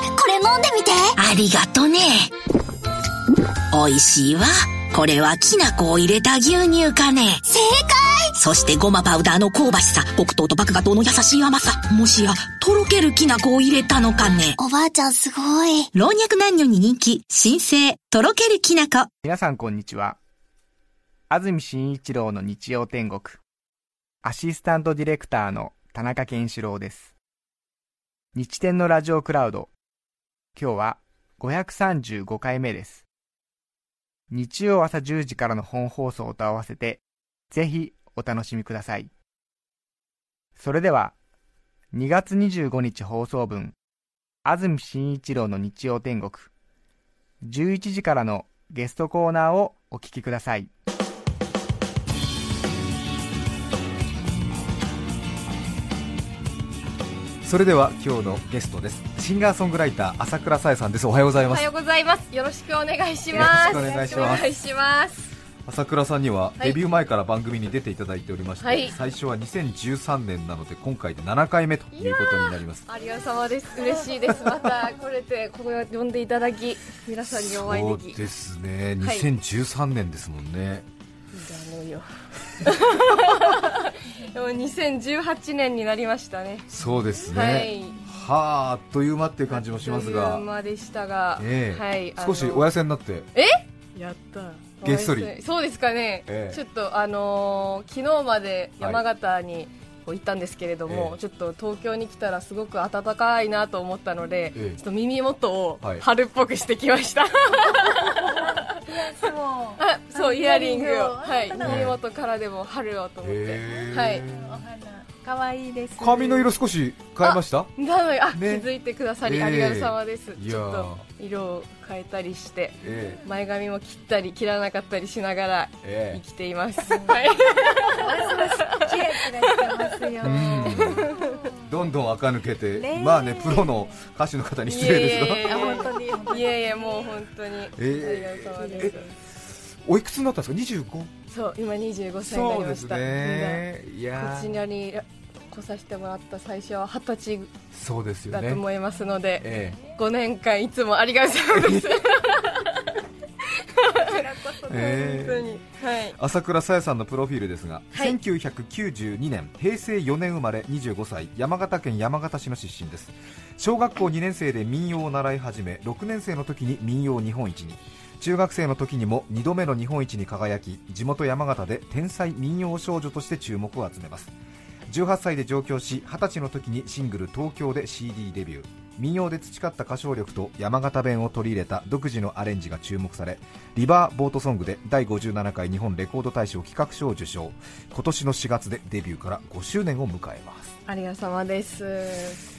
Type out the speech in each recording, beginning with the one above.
これ飲んでみて。ありがとね。美味しいわ。これはきな粉を入れた牛乳かね。正解そしてごまパウダーの香ばしさ、黒糖と麦芽糖の優しい甘さ。もしや、とろけるきな粉を入れたのかね。おばあちゃんすごい。老若男女に人気、新生、とろけるきな粉。皆さんこんにちは。安住紳一郎の日曜天国。アシスタントディレクターの田中健志郎です。日天のラジオクラウド。今日は535回目です。日曜朝10時からの本放送と合わせて、ぜひお楽しみください。それでは、2月25日放送分、安住紳一郎の日曜天国。11時からのゲストコーナーをお聞きください。それでは今日のゲストですシンガーソングライター朝倉さえさんですおはようございますおはようございます。よろしくお願いします。よろしくお願いします。朝倉さんにははいデビュー前から番組に出ていただいておりまして、はい最初は2013年なので今回で7回目ということになりますありがとうさまです。嬉しいです。また来れてここへ呼んでいただき、皆さんにお会いそうでき。ですねはい2013年ですもんね、だのよ。でも2018年になりましたね。そうですね、はい。はああっという間っていう感じもしますあっというが、間でしたが、ええ。はい。少しお痩せになって。やった。げっそり。そうですかね、ええ。ちょっとあのー昨日まで山形にこう行ったんですけれども、ええ。ちょっと東京に来たらすごく暖かいなと思ったので、ええ。ちょっと耳元をはい。春っぽくしてきました、あそう。イヤリングを、はい、え耳元からでも春をと思って、可愛いです。髪の色少し変えました？なのであ、ね。気づいてくださり、ええ。ありがとうさまです。ちょっと色を変えたりしてえ前髪も切ったり切らなかったりしながらええ。生きています、はい。キラキラしてますよ。どんどん垢抜けて、ねえまあねプロの歌手の方に失礼ですがいえいえいえあ本当に。いえいえもう本当に、えありがとうございます。おいくつになったんですか？25? そう今25歳になりました。ね。いでこやっちに来させてもらった最初は二十歳そうですよね。だと思いますので、え5年間いつもありがとうございますえ朝倉さやさんのプロフィールですが、はい。1992年平成4年生まれ25歳山形県山形市の出身です。小学校2年生で民謡を習い始め6年生の時に民謡日本一に。中学生の時にも2度目の日本一に輝き地元山形で天才民謡少女として注目を集めます。18歳で上京し20歳の時にシングル「東京」で CD デビュー民謡で培った歌唱力と山形弁を取り入れた独自のアレンジが注目されリバーボートソングで第57回日本レコード大賞企画賞を受賞。今年の4月でデビューから5周年を迎えます。ありがとうさまです。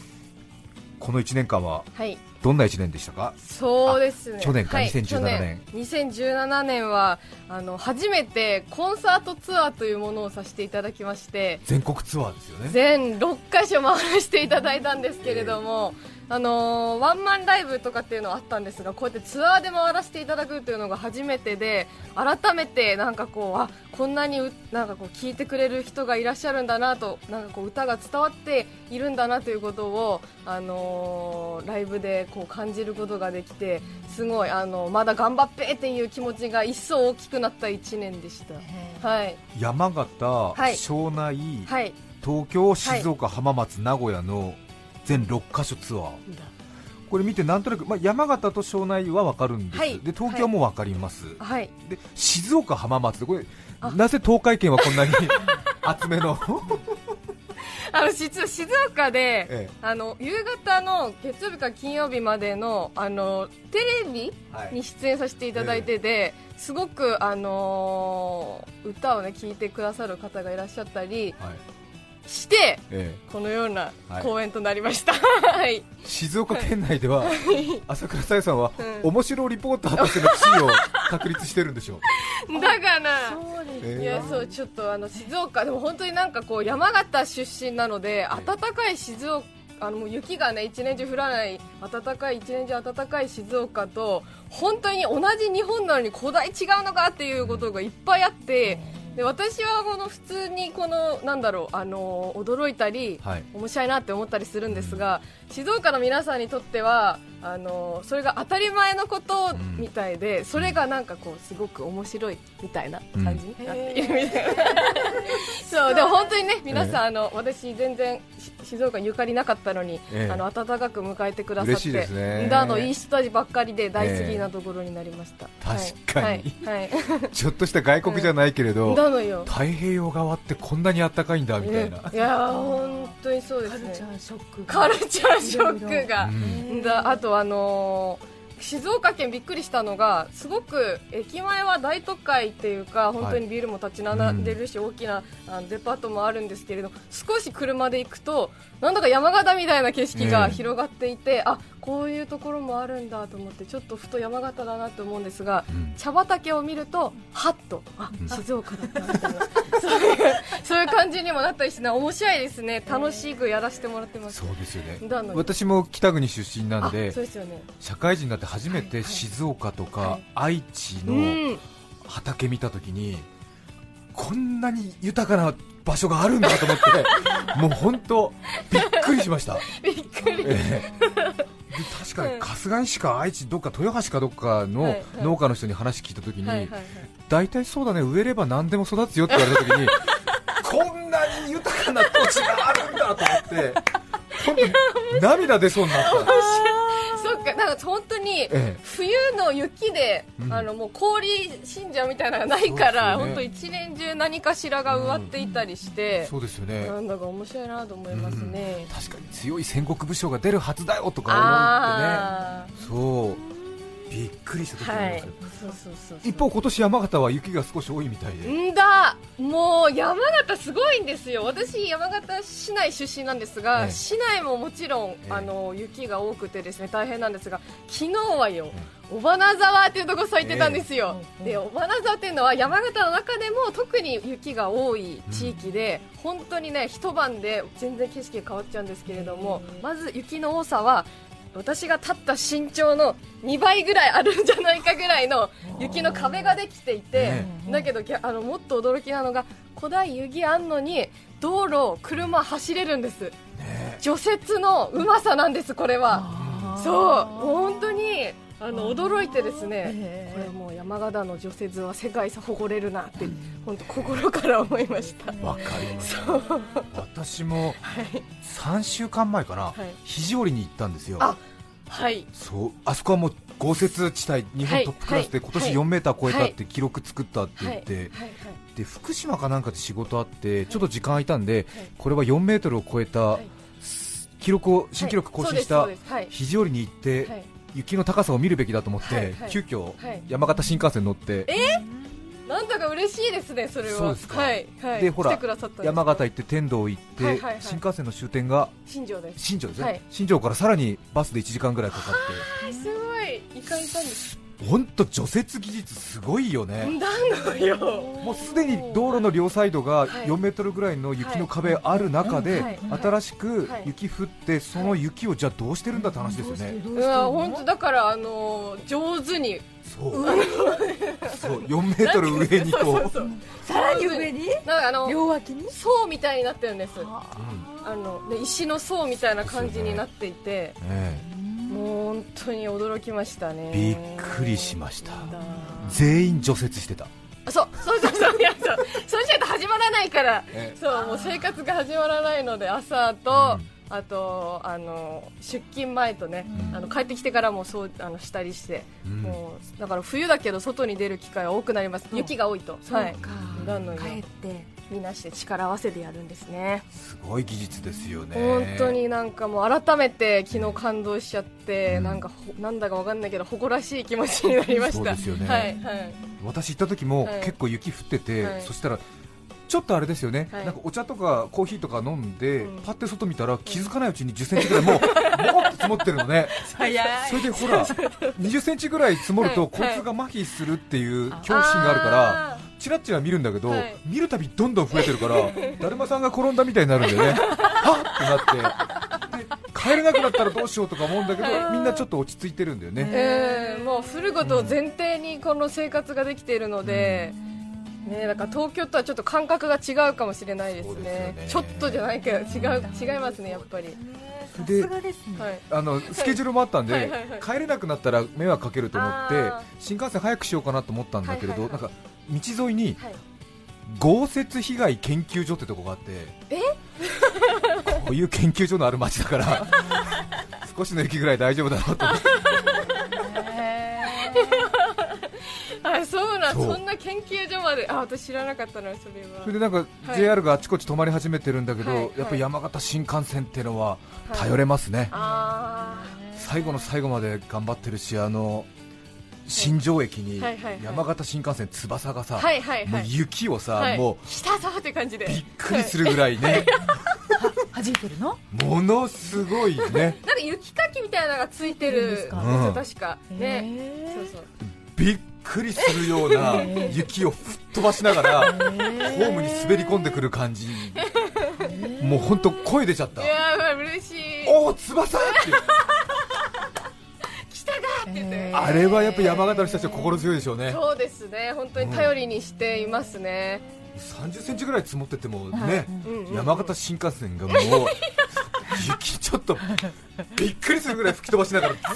この1年間ははい。どんな1年でしたか？そうですね。あ去年かはい2017年。去年。2017年はあの初めてコンサートツアーというものをさせていただきまして。全国ツアーですよね。全6カ所回らせていただいたんですけれども、あのーワンマンライブとかっていうのはあったんですがこうやってツアーで回らせていただくというのが初めてで改めてなんかこうあこんなにうなんかこう聞いてくれる人がいらっしゃるんだなとなんかこう歌が伝わっているんだなということを、あのーライブでこう感じることができてすごいあのまだ頑張ってっていう気持ちが一層大きくなった1年でした。はい、山形、はい。庄内、はい。東京、静岡、浜松、名古屋の全6カ所ツアー。これ見てなんとなく、まあ、山形と庄内は分かるんです、はい。で東京も分かります、はい。で静岡、浜松でこれあ。なぜ東海圏はこんなに 厚めの、あの実は静岡で、えあの夕方の月曜日から金曜日までのあのテレビえに出演させていただいてて、すごく、あのー歌を、ね、聴いてくださる方がいらっしゃったりはいしてえこのようなはい。公演となりました、はい。え静岡県内では朝倉さやさんは、うん。面白リポーターとしての地位を確立してるんでしょう、だからそうです。ええ。いやそうちょっとあの静岡でも本当になんかこう山形出身なのでえ暖かい静岡あのもう雪がね一年中降らない暖かい一年中暖かい静岡と本当に同じ日本なのに古代違うのかっていうことがいっぱいあってで私はこの普通にこのなんだろうあの驚いたり、はい。面白いなって思ったりするんですが、静岡の皆さんにとってはあのそれが当たり前のことん。みたいで、それがなんかこうすごく面白いみたいな感じになっているみたいな、そうでも本当にね皆さん、あの私全然し静岡にゆかりなかったのに、ええ。あの温かく迎えてくださってね。であのいい人たちばっかりで大好きなところになりました、はい。確かに。はい、はい。ちょっとした外国じゃないけれど、なのよ。太平洋側ってこんなにあったかいんだみたいな、いやー本当にそうですね。カルチャーショックが。カルチャーショックが。うん。だあとあのー静岡県びっくりしたのがすごく駅前は大都会っていうか本当にビルも立ち並んでるし、大きなあのデパートもあるんですけれど少し車で行くとなんだか山形みたいな景色がええ。広がっていて、あこういうところもあるんだと思ってちょっとふと山形だなと思うんですが、うん。茶畑を見るとはっとあうん。静岡だったみたいな。そういう そういう感じにもなったりしてね面白いですね。楽しくやらせてもらってます。そうですよね。私も北国出身なんあでそうですよね。社会人になって初めて静岡とかはい愛知うのん。畑見たときにこんなに豊かな場所があるんだと思って もう本当びっくりしました、びっくり。ええ。で確かに春日井市か愛知どっか豊橋かどっかの農家の人に話聞いたときに、大体そうだね植えれば何でも育つよって言われたときに こんなに豊かな土地があるんだと思って本当に涙出そうになった、なんか本当にええ。冬の雪で、うん。あのもう氷信者みたいなのがないから、ね。本当一年中何かしらが植わっていたりして、そうですよね。なんだか面白いなと思いますね、確かに強い戦国武将が出るはずだよとか思あってね。そうびっくりした時ありますよ。そうそうそう一方今年山形は雪が少し多いみたいで。んだ。もう山形すごいんですよ。私山形市内出身なんですが、ええ。市内ももちろん、えあの雪が多くてですね大変なんですが昨日はよ、尾花沢っていうところ咲いてたんですよ、で尾花沢っていうのは山形の中でも特に雪が多い地域で、本当にね一晩で全然景色が変わっちゃうんですけれども、まず雪の多さは私が立った身長の2倍ぐらいあるんじゃないかぐらいの雪の壁ができていて、ね。だけどあのもっと驚きなのが古代雪あんのに道路を車走れるんです。ね。除雪のうまさなんですこれは。そう本当にあの驚いてですねこれもう山形の除雪は世界一誇れるなって本当心から思いました。わかります。私も3週間前かな、い。肘折に行ったんですよ。あはい。そうあそこはもう豪雪地帯日本トップクラスではい。今年はい。4メーター超えたって記録作ったってはい言って、はい。はい。で福島かなんかで仕事あってちょっと時間空いたんで、これは4メートルを超えた、はい。記録を新記録更新した肘折に行って、はい雪の高さを見るべきだと思って、はいはい急遽、はい山形新幹線乗って、なんだか嬉しいですねそれは。そうですか。はいはい。でほら山形行って天童行って、はいはいはい。新幹線の終点が新庄です。新庄ですね、はい。新庄からさらにバスで1時間ぐらいかかっはいすごい。行かれたんですて本当除雪技術すごいよね、なのよ。もうすでに道路の両サイドがはい。4メートルぐらいの雪の壁ある中で、はい。新しくはい。雪降って、その雪をじゃあどうしてるんだって話ですよね、うわ本当だからあのー上手にそう。そう4メートル上にこう、さらに上に？なんかあの両脇に？層みたいになってるんです。あ。あので石の層みたいな感じになっていて、もう本当に驚きましたね。びっくりしました。だ。全員除雪してた、あそうそうそうそう。いやそう。そうしないと始まらないから。え。そうもう生活が始まらないので朝と、うんあとあの出勤前とね、うん。あの帰ってきてからもそうあのしたりして、うん。もうだから冬だけど外に出る機会は多くなります。雪が多いと。はい。なのよ。帰って。みんなして力合わせでやるんですね。すごい技術ですよね。本当になんかもう改めて昨日感動しちゃって、うん。なんかほなんだかわかんないけど誇らしい気持ちになりました。そうですよね。はいはい。私行った時もはい。結構雪降ってて、はい。そしたらちょっとあれですよね、はい。なんかお茶とかコーヒーとか飲んで、うん。パッて外見たら気づかないうちに10センチぐらいもうもーって積もってるのね。早それでほら20センチぐらい積もるとはい。交通が麻痺するっていう恐怖心があるからあチラッチラ見るんだけど、はい。見るたびどんどん増えてるからだるまさんが転んだみたいになるんだよね。はっ！ってなって。で帰れなくなったらどうしようとか思うんだけどみんなちょっと落ち着いてるんだよね、えーもう降ることを前提にこの生活ができているので、ね、だから東京とはちょっと感覚が違うかもしれないですね。ですちょっとじゃないけど違う違いますねやっぱり。さですがですね。はい。あのスケジュールもあったんで、はいはいはい帰れなくなったら迷惑かけると思って新幹線早くしようかなと思ったんだけれど、はいはいなんか道沿いにはい。豪雪被害研究所ってとこがあってこういう研究所のある町だから 少しの雪ぐらい大丈夫だろうと思ってあそうなんそう。そんな研究所まで。あ私知らなかったなそれは。それでなんかはい。JR があちこち止まり始めてるんだけど、はいはい。やっぱり山形新幹線っていうのははい。頼れますね、あ最後の最後まで頑張ってるしあの新庄駅に山形新幹線翼がさ、ーはいはい。もうはい雪をさ、はい。も来たぞって感じで。うびっくりするぐらいね、弾い。てるの？ものすごいね。なんか雪かきみたいなのがついてるんですようん。確か。ね。ねそうそう。びっくりするような 雪を吹っ飛ばしながらホームに滑り込んでくる感じ。もう本当声出ちゃった。いやー嬉しいおお翼！って来たがって言って。あれはやっぱ山形の人たちは心強いでしょうね。そうですね。本当に頼りにしていますね。3 0センチぐらい積もっててもね、うんうん。山形新幹線がもう雪ちょっとびっくりするぐらい吹き飛ばしながらザ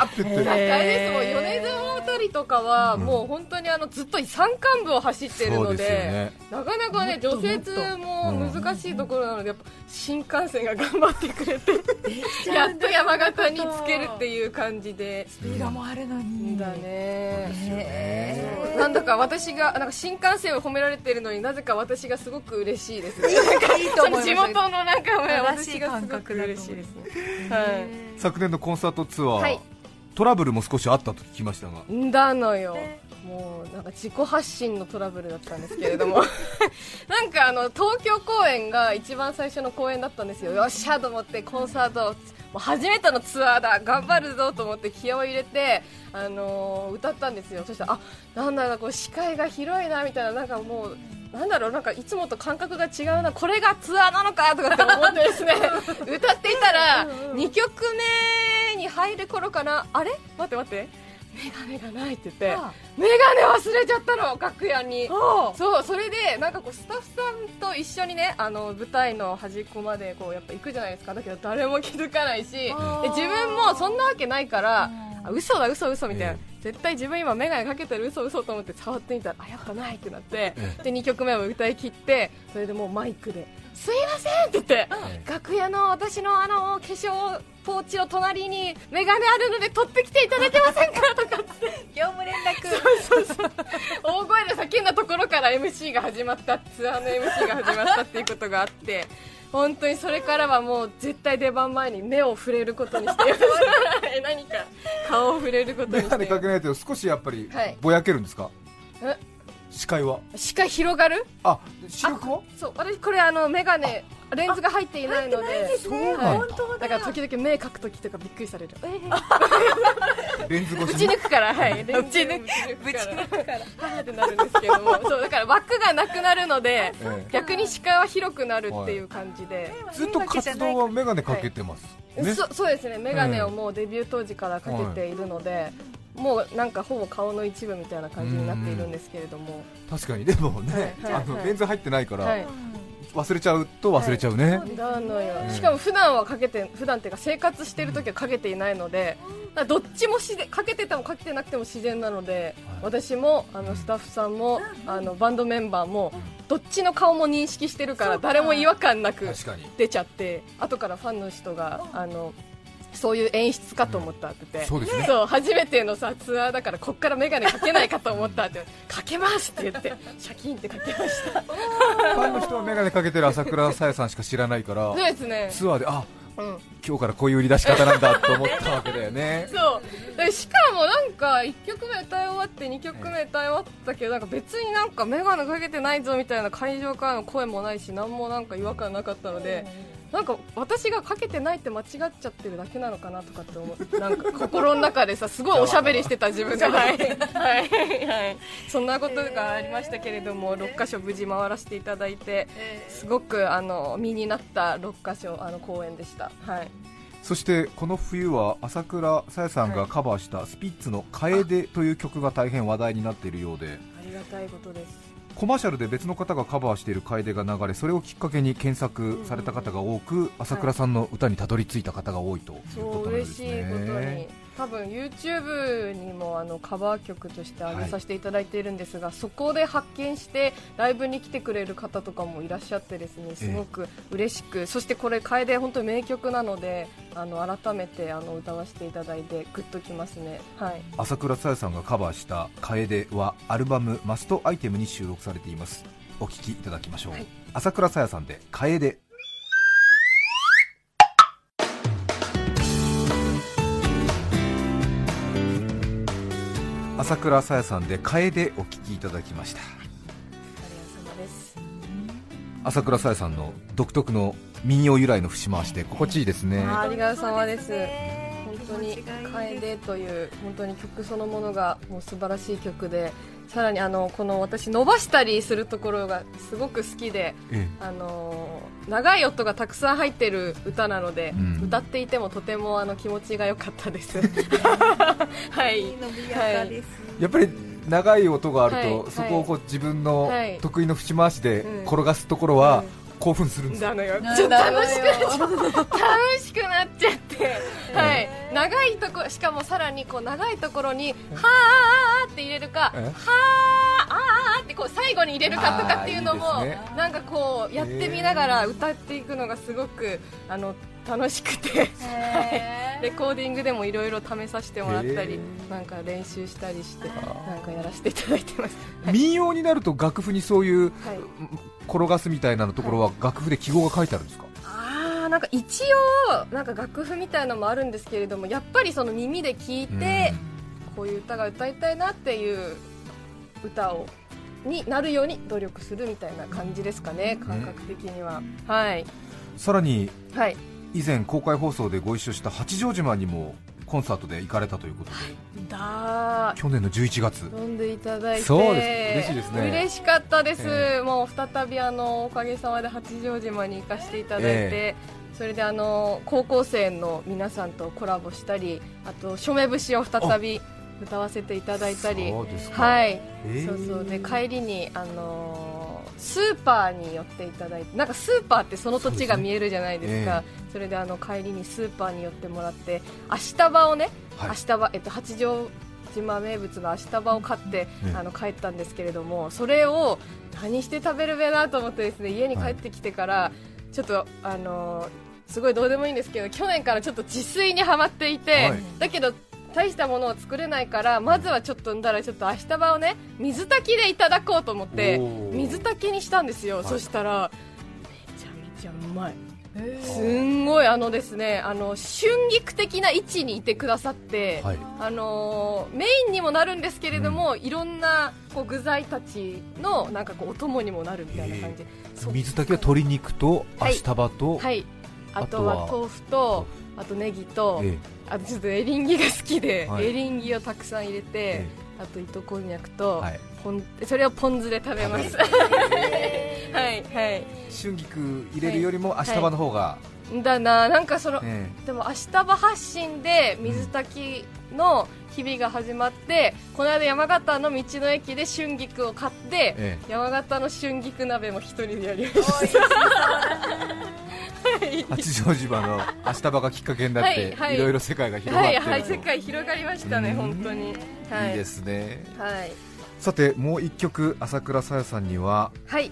ーって言って。だってあれです。もん米沢あたりとかはもう本当にあのずっと山間部を走ってるのでね。なかなかね除雪も難しいところなのでやっぱ新幹線が頑張ってくれて やっと山形につけるっていう感じで。スピードもあるのに。だね。なんだか私がなんか新幹線を褒められてるのになぜか私がすごく嬉しいです。地元のなんか正しい私がすごく嬉しいです。ねはい。昨年のコンサートツアー、はいトラブルも少しあったと聞きましたが。だのよ。もうなんか自己発信のトラブルだったんですけれども。なんかあの東京公演が一番最初の公演だったんですよ。よっしゃと思ってコンサートもう初めてのツアーだ。頑張るぞと思って気合を入れて、あのー歌ったんですよ。そしたらあなんだろうこう視界が広いなみたいな。なんかもうなんだろうなんかいつもと感覚が違うな。これがツアーなのかとかって思ってですね。歌っていたら2曲目に入る頃かなあれ？待って待って。メガネがないって言って。あ。メガネ忘れちゃったの楽屋に。あ。そうそれでなんかこうスタッフさんと一緒にねあの舞台の端っこまでこうやっぱ行くじゃないですか。だけど誰も気づかないし自分もそんなわけないからうん。あ嘘だ嘘嘘みたいな、え絶対自分今メガネかけてる嘘嘘と思って触ってみたらあやっぱないってなって。えで2曲目を歌い切ってそれでもうマイクで「すいません」って言ってえ楽屋の私のあの化粧ポーチの隣にメガネあるので取ってきていただけませんかとかって。業務連絡。大声で叫んだところから MC が始まったツアーの MC が始まったっていうことがあって本当にそれからはもう絶対出番前に目を触れることにして 何か？顔を触れることにしていまかけないと少しやっぱりはい。ぼやけるんですか、え？視界は？す視界広がる？あ視力もそう私これあのメガネレンズが入っていないので。そうなんだ。だから時々目描く時とかびっくりされる。レンズ越ぶしに？ち抜くから。はい。レンズぶち抜くぶち抜くから。はーってなるんですけども。そうだから枠がなくなるのでええ逆に視界は広くなるっていう感じで、ずっと活動はメガネかけてます、ね。そそうですね。メガネをもうデビュー当時からかけているので、もうなんかほぼ顔の一部みたいな感じになっているんですけれども、確かに。でもね、はいはいあのレンズ入ってないから、はい。忘れちゃうと忘れちゃうね、なのよ。うん。しかも普段はかけて普段っていうか生活してる時はかけていないので、どっちも自然かけててもかけてなくても自然なので、私もあのスタッフさんもあのバンドメンバーもどっちの顔も認識してるから誰も違和感なく出ちゃって後からファンの人があのそういう演出かと思ったってて、そうですね。そう初めてのさツアーだからこっから眼鏡かけないかと思ったって。かけますって言って。シャキンってかけました。ファンの人はメガネかけてる朝倉さやさんしか知らないからそうですね。ツアーであうん。今日からこういう売り出し方なんだと思ったわけだよね。そう。でしかもなんか1曲目歌い終わって2曲目歌い終わったけどなんか別になんか眼鏡かけてないぞみたいな会場からの声もないし何もなんか違和感なかったのでなんか私がかけてないって間違っちゃってるだけなのかなとかって思う。なんか心の中でさすごいおしゃべりしてた自分が。はいはいはい。そんなことがありましたけれども6カ所無事回らせていただいてすごくあの身になった6カ所あの公演でした。はい。そしてこの冬は朝倉さやさんがカバーしたスピッツの「楓」という曲が大変話題になっているようで。ありがたいことですコマーシャルで別の方がカバーしている楓が流れそれをきっかけに検索された方が多く朝倉さんの歌にたどり着いた方が多いということなんですね。多分 YouTube にもあのカバー曲として上げさせていただいているんですが、そこで発見してライブに来てくれる方とかもいらっしゃってですねすごく嬉しく、そしてこれ楓本当に名曲なのであの改めてあの歌わせていただいてグッときますね。はい。朝倉さやさんがカバーした「楓」はアルバム「マストアイテム」に収録されています。お聴きいただきましょう、はい。朝倉さやさんで「楓」朝倉さやさんで「楓」お聴きいただきました。ありがとうございます。朝倉さやさんの独特の民謡由来の節回しで心地いいですね。ありがとうございます。ね本当に楓という本当に曲そのものがもう素晴らしい曲でさらにあのこの私伸ばしたりするところがすごく好きでえあの長い音がたくさん入ってる歌なので、うん。歌っていてもとてもあの気持ちが良かったです。はい。やかです、えやっぱり長い音があると、はい。そこをこう自分のはい。得意の節回しでうん。転がすところはうん興奮するんですよ、ちょっと楽しく楽しくなっちゃって、はい、長いところしかもさらにこう長いところに「はーって入れるか「はえ。ーあーってこう最後に入れるかとかっていうのもね。なんかこうやってみながら歌っていくのがすごくあの楽しくて。へー。レコーディングでもいろいろ試させてもらったへりなんか練習したりしてなんかやらせていただいてます。は い民謡になると楽譜にそういうはい。転がすみたいなのところは楽譜で記号が書いてあるんですか、なんか一応なんか楽譜みたいのもあるんですけれどもやっぱりその耳で聞いてこういう歌が歌いたいなっていう歌をになるように努力するみたいな感じですかね感覚的には、はい。さらにはい以前公開放送でご一緒した八丈島にもコンサートで行かれたということでだー。去年の11月。飲んでいただいて。そうです。嬉しいですね。嬉しかったです、えもう再びあのおかげさまで八丈島に行かせていただいて、えそれであの高校生の皆さんとコラボしたりあと署名節を再び歌わせていただいたり。そうですか。はい、えーそうそう。で帰りにあのースーパーに寄っていただいてなんかスーパーってその土地が見えるじゃないですか。そそうれであの帰りにスーパーに寄ってもらって足束をね、はい。足束えっと八丈島名物の足束を買って、ええあの帰ったんですけれどもそれを何して食べるべなと思ってですね家に帰ってきてから、ちょっとあのーすごいどうでもいいんですけど去年からちょっと自炊にはまっていて、はい。だけど大したものを作れないからまずはちょっとんだらちょっと足束をね水炊きでいただこうと思って水炊きにしたんですよ、はい。そしたらめちゃめちゃうまい。すんごいあのですねあの春菊的な位置にいてくださって、はい。あのーメインにもなるんですけれども、いろんなこう具材たちのなんかこうお供にもなるみたいな感じで、そう。水炊きは鶏肉とはい。足束と、はい。あとあとはは豆腐とあとネギと、えあとちょっとエリンギが好きで、はい。エリンギをたくさん入れて、えあと糸こんにゃくと、はい。ポンそれをポン酢で食べます。はいはい。春菊入れるよりも足束の方が、だななんかその、えでも明日場発信で水炊きの日々が始まって、この間山形の道の駅で春菊を買って、え山形の春菊鍋も一人でやりました。え 八丈島の足束がきっかけになって、はいろいろ世界が広がっはいてはい世界広がりましたねうん。本当に。はい。いいですね。はい。さてもう一曲朝倉さやさんにははい。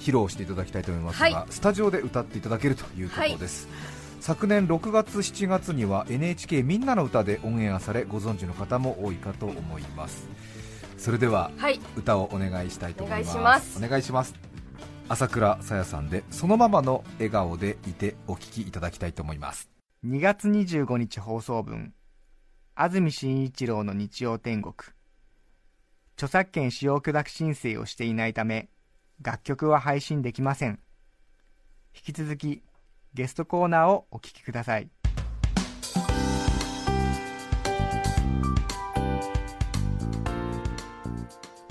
披露していただきたいと思いますが、はスタジオで歌っていただけるということです、昨年6月7月には NHK みんなの歌でオンエアされご存知の方も多いかと思います。それでははい。歌をお願いしたいと思います。お願いします。お願いします朝倉さやさんでそのままの笑顔でいてお聞きいただきたいと思います。2月25日放送分安住紳一郎の日曜天国。著作権使用許諾申請をしていないため楽曲は配信できません。引き続きゲストコーナーをお聴きください。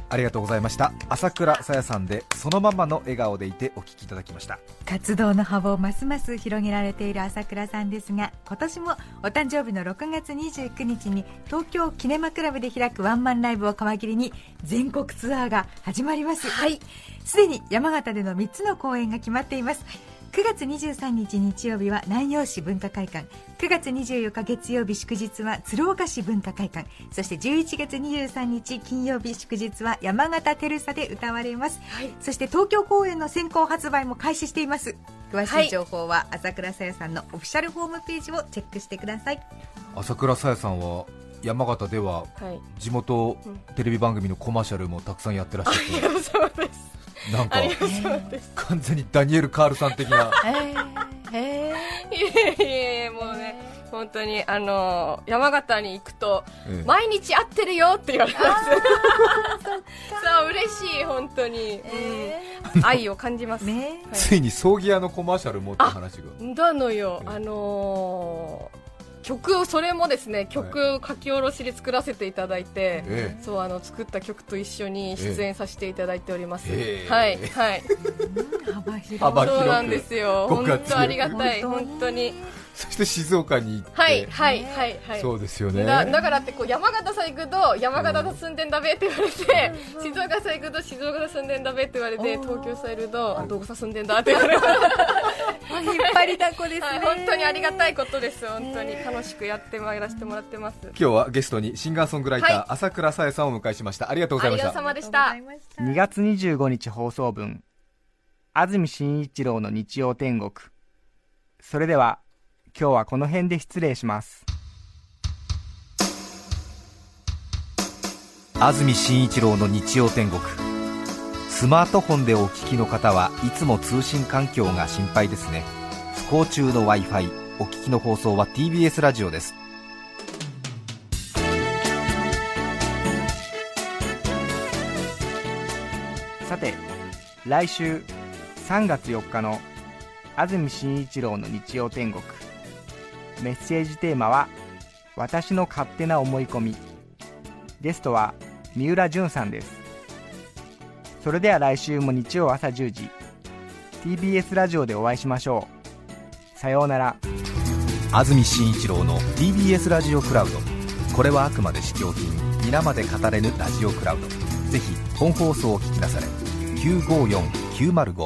ありがとうございました。朝倉さやさんでそのままの笑顔でいてお聞きいただきました。活動の幅をますます広げられている朝倉さんですが今年もお誕生日の6月29日に東京キネマクラブで開くワンマンライブを皮切りに全国ツアーが始まります。はい。すでに山形での3つの公演が決まっています9月23日日曜日は南陽市文化会館。9月24日月曜日祝日は鶴岡市文化会館。そして11月23日金曜日祝日は山形テルサで歌われます、そして東京公演の先行発売も開始しています。詳しい情報は朝倉さやさんのオフィシャルホームページをチェックしてください。朝倉さやさんは山形でははい。地元テレビ番組のコマーシャルもたくさんやってらっしゃって。そうですなんか完全にダニエル・カールさん的な。いえいえいえもうね本当にあの山形に行くと、ええ。毎日会ってるよって言われますそう嬉しい本当に、うん。愛を感じます。ね。ついに葬儀屋のコマーシャルもって話が。だのよ、ええ。あのー曲をそれもですね曲を書き下ろしで作らせていただいて、ええ。そうあの作った曲と一緒に出演させていただいております、ええ。はいはい。幅広幅広く。そうなんですよ。本当ありがたい。本当にそして静岡に行って、はいはいはいはい。そうですよね。だだからってこう山形さん行くと山形さん住んでんだべって言われて、静岡さん行くと静岡さん住んでんだべって言われて東京さんいるとあどこさん住んでんだって言われて、引っ張りだこですね、はい、本当にありがたいことです本当に。楽しくやってまいらせてもらってます。今日はゲストにシンガーソングライター、はい。朝倉さやさんをお迎えしました。ありがとうございましありがとうた。さまでした。2月25日放送分安住紳一郎の日曜天国。それでは今日はこの辺で失礼します。安住紳一郎の日曜天国。スマートフォンでお聞きの方はいつも通信環境が心配ですね。不幸中の w i f i お聞きの放送は TBS ラジオです。さて来週3月4日の安住紳一郎の日曜天国。メッセージテーマは「私の勝手な思い込み」ゲストは三浦淳さんです。それでは来週も日曜朝10時 TBS ラジオでお会いしましょう。さようなら。安住紳一郎の TBS ラジオクラウド。これはあくまで試供品。皆まで語れぬラジオクラウド。ぜひ本放送を聞きなされ。954905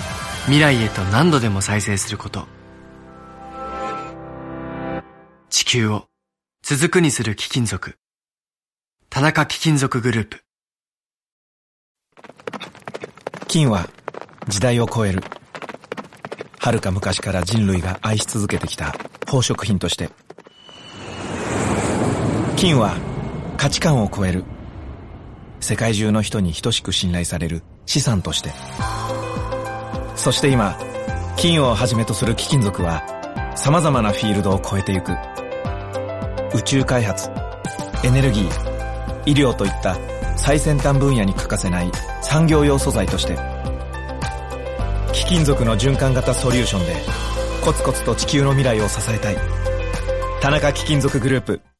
未来へと何度でも再生すること。地球を続くにする貴金属。田中貴金属グループ。金は時代を超える。遥か昔から人類が愛し続けてきた宝飾品として。金は価値観を超える。世界中の人に等しく信頼される資産として。そして今金をはじめとする貴金属は様々なフィールドを超えてゆく。宇宙開発エネルギー医療といった最先端分野に欠かせない産業用素材として貴金属の循環型ソリューションでコツコツと地球の未来を支えたい。田中貴金属グループ。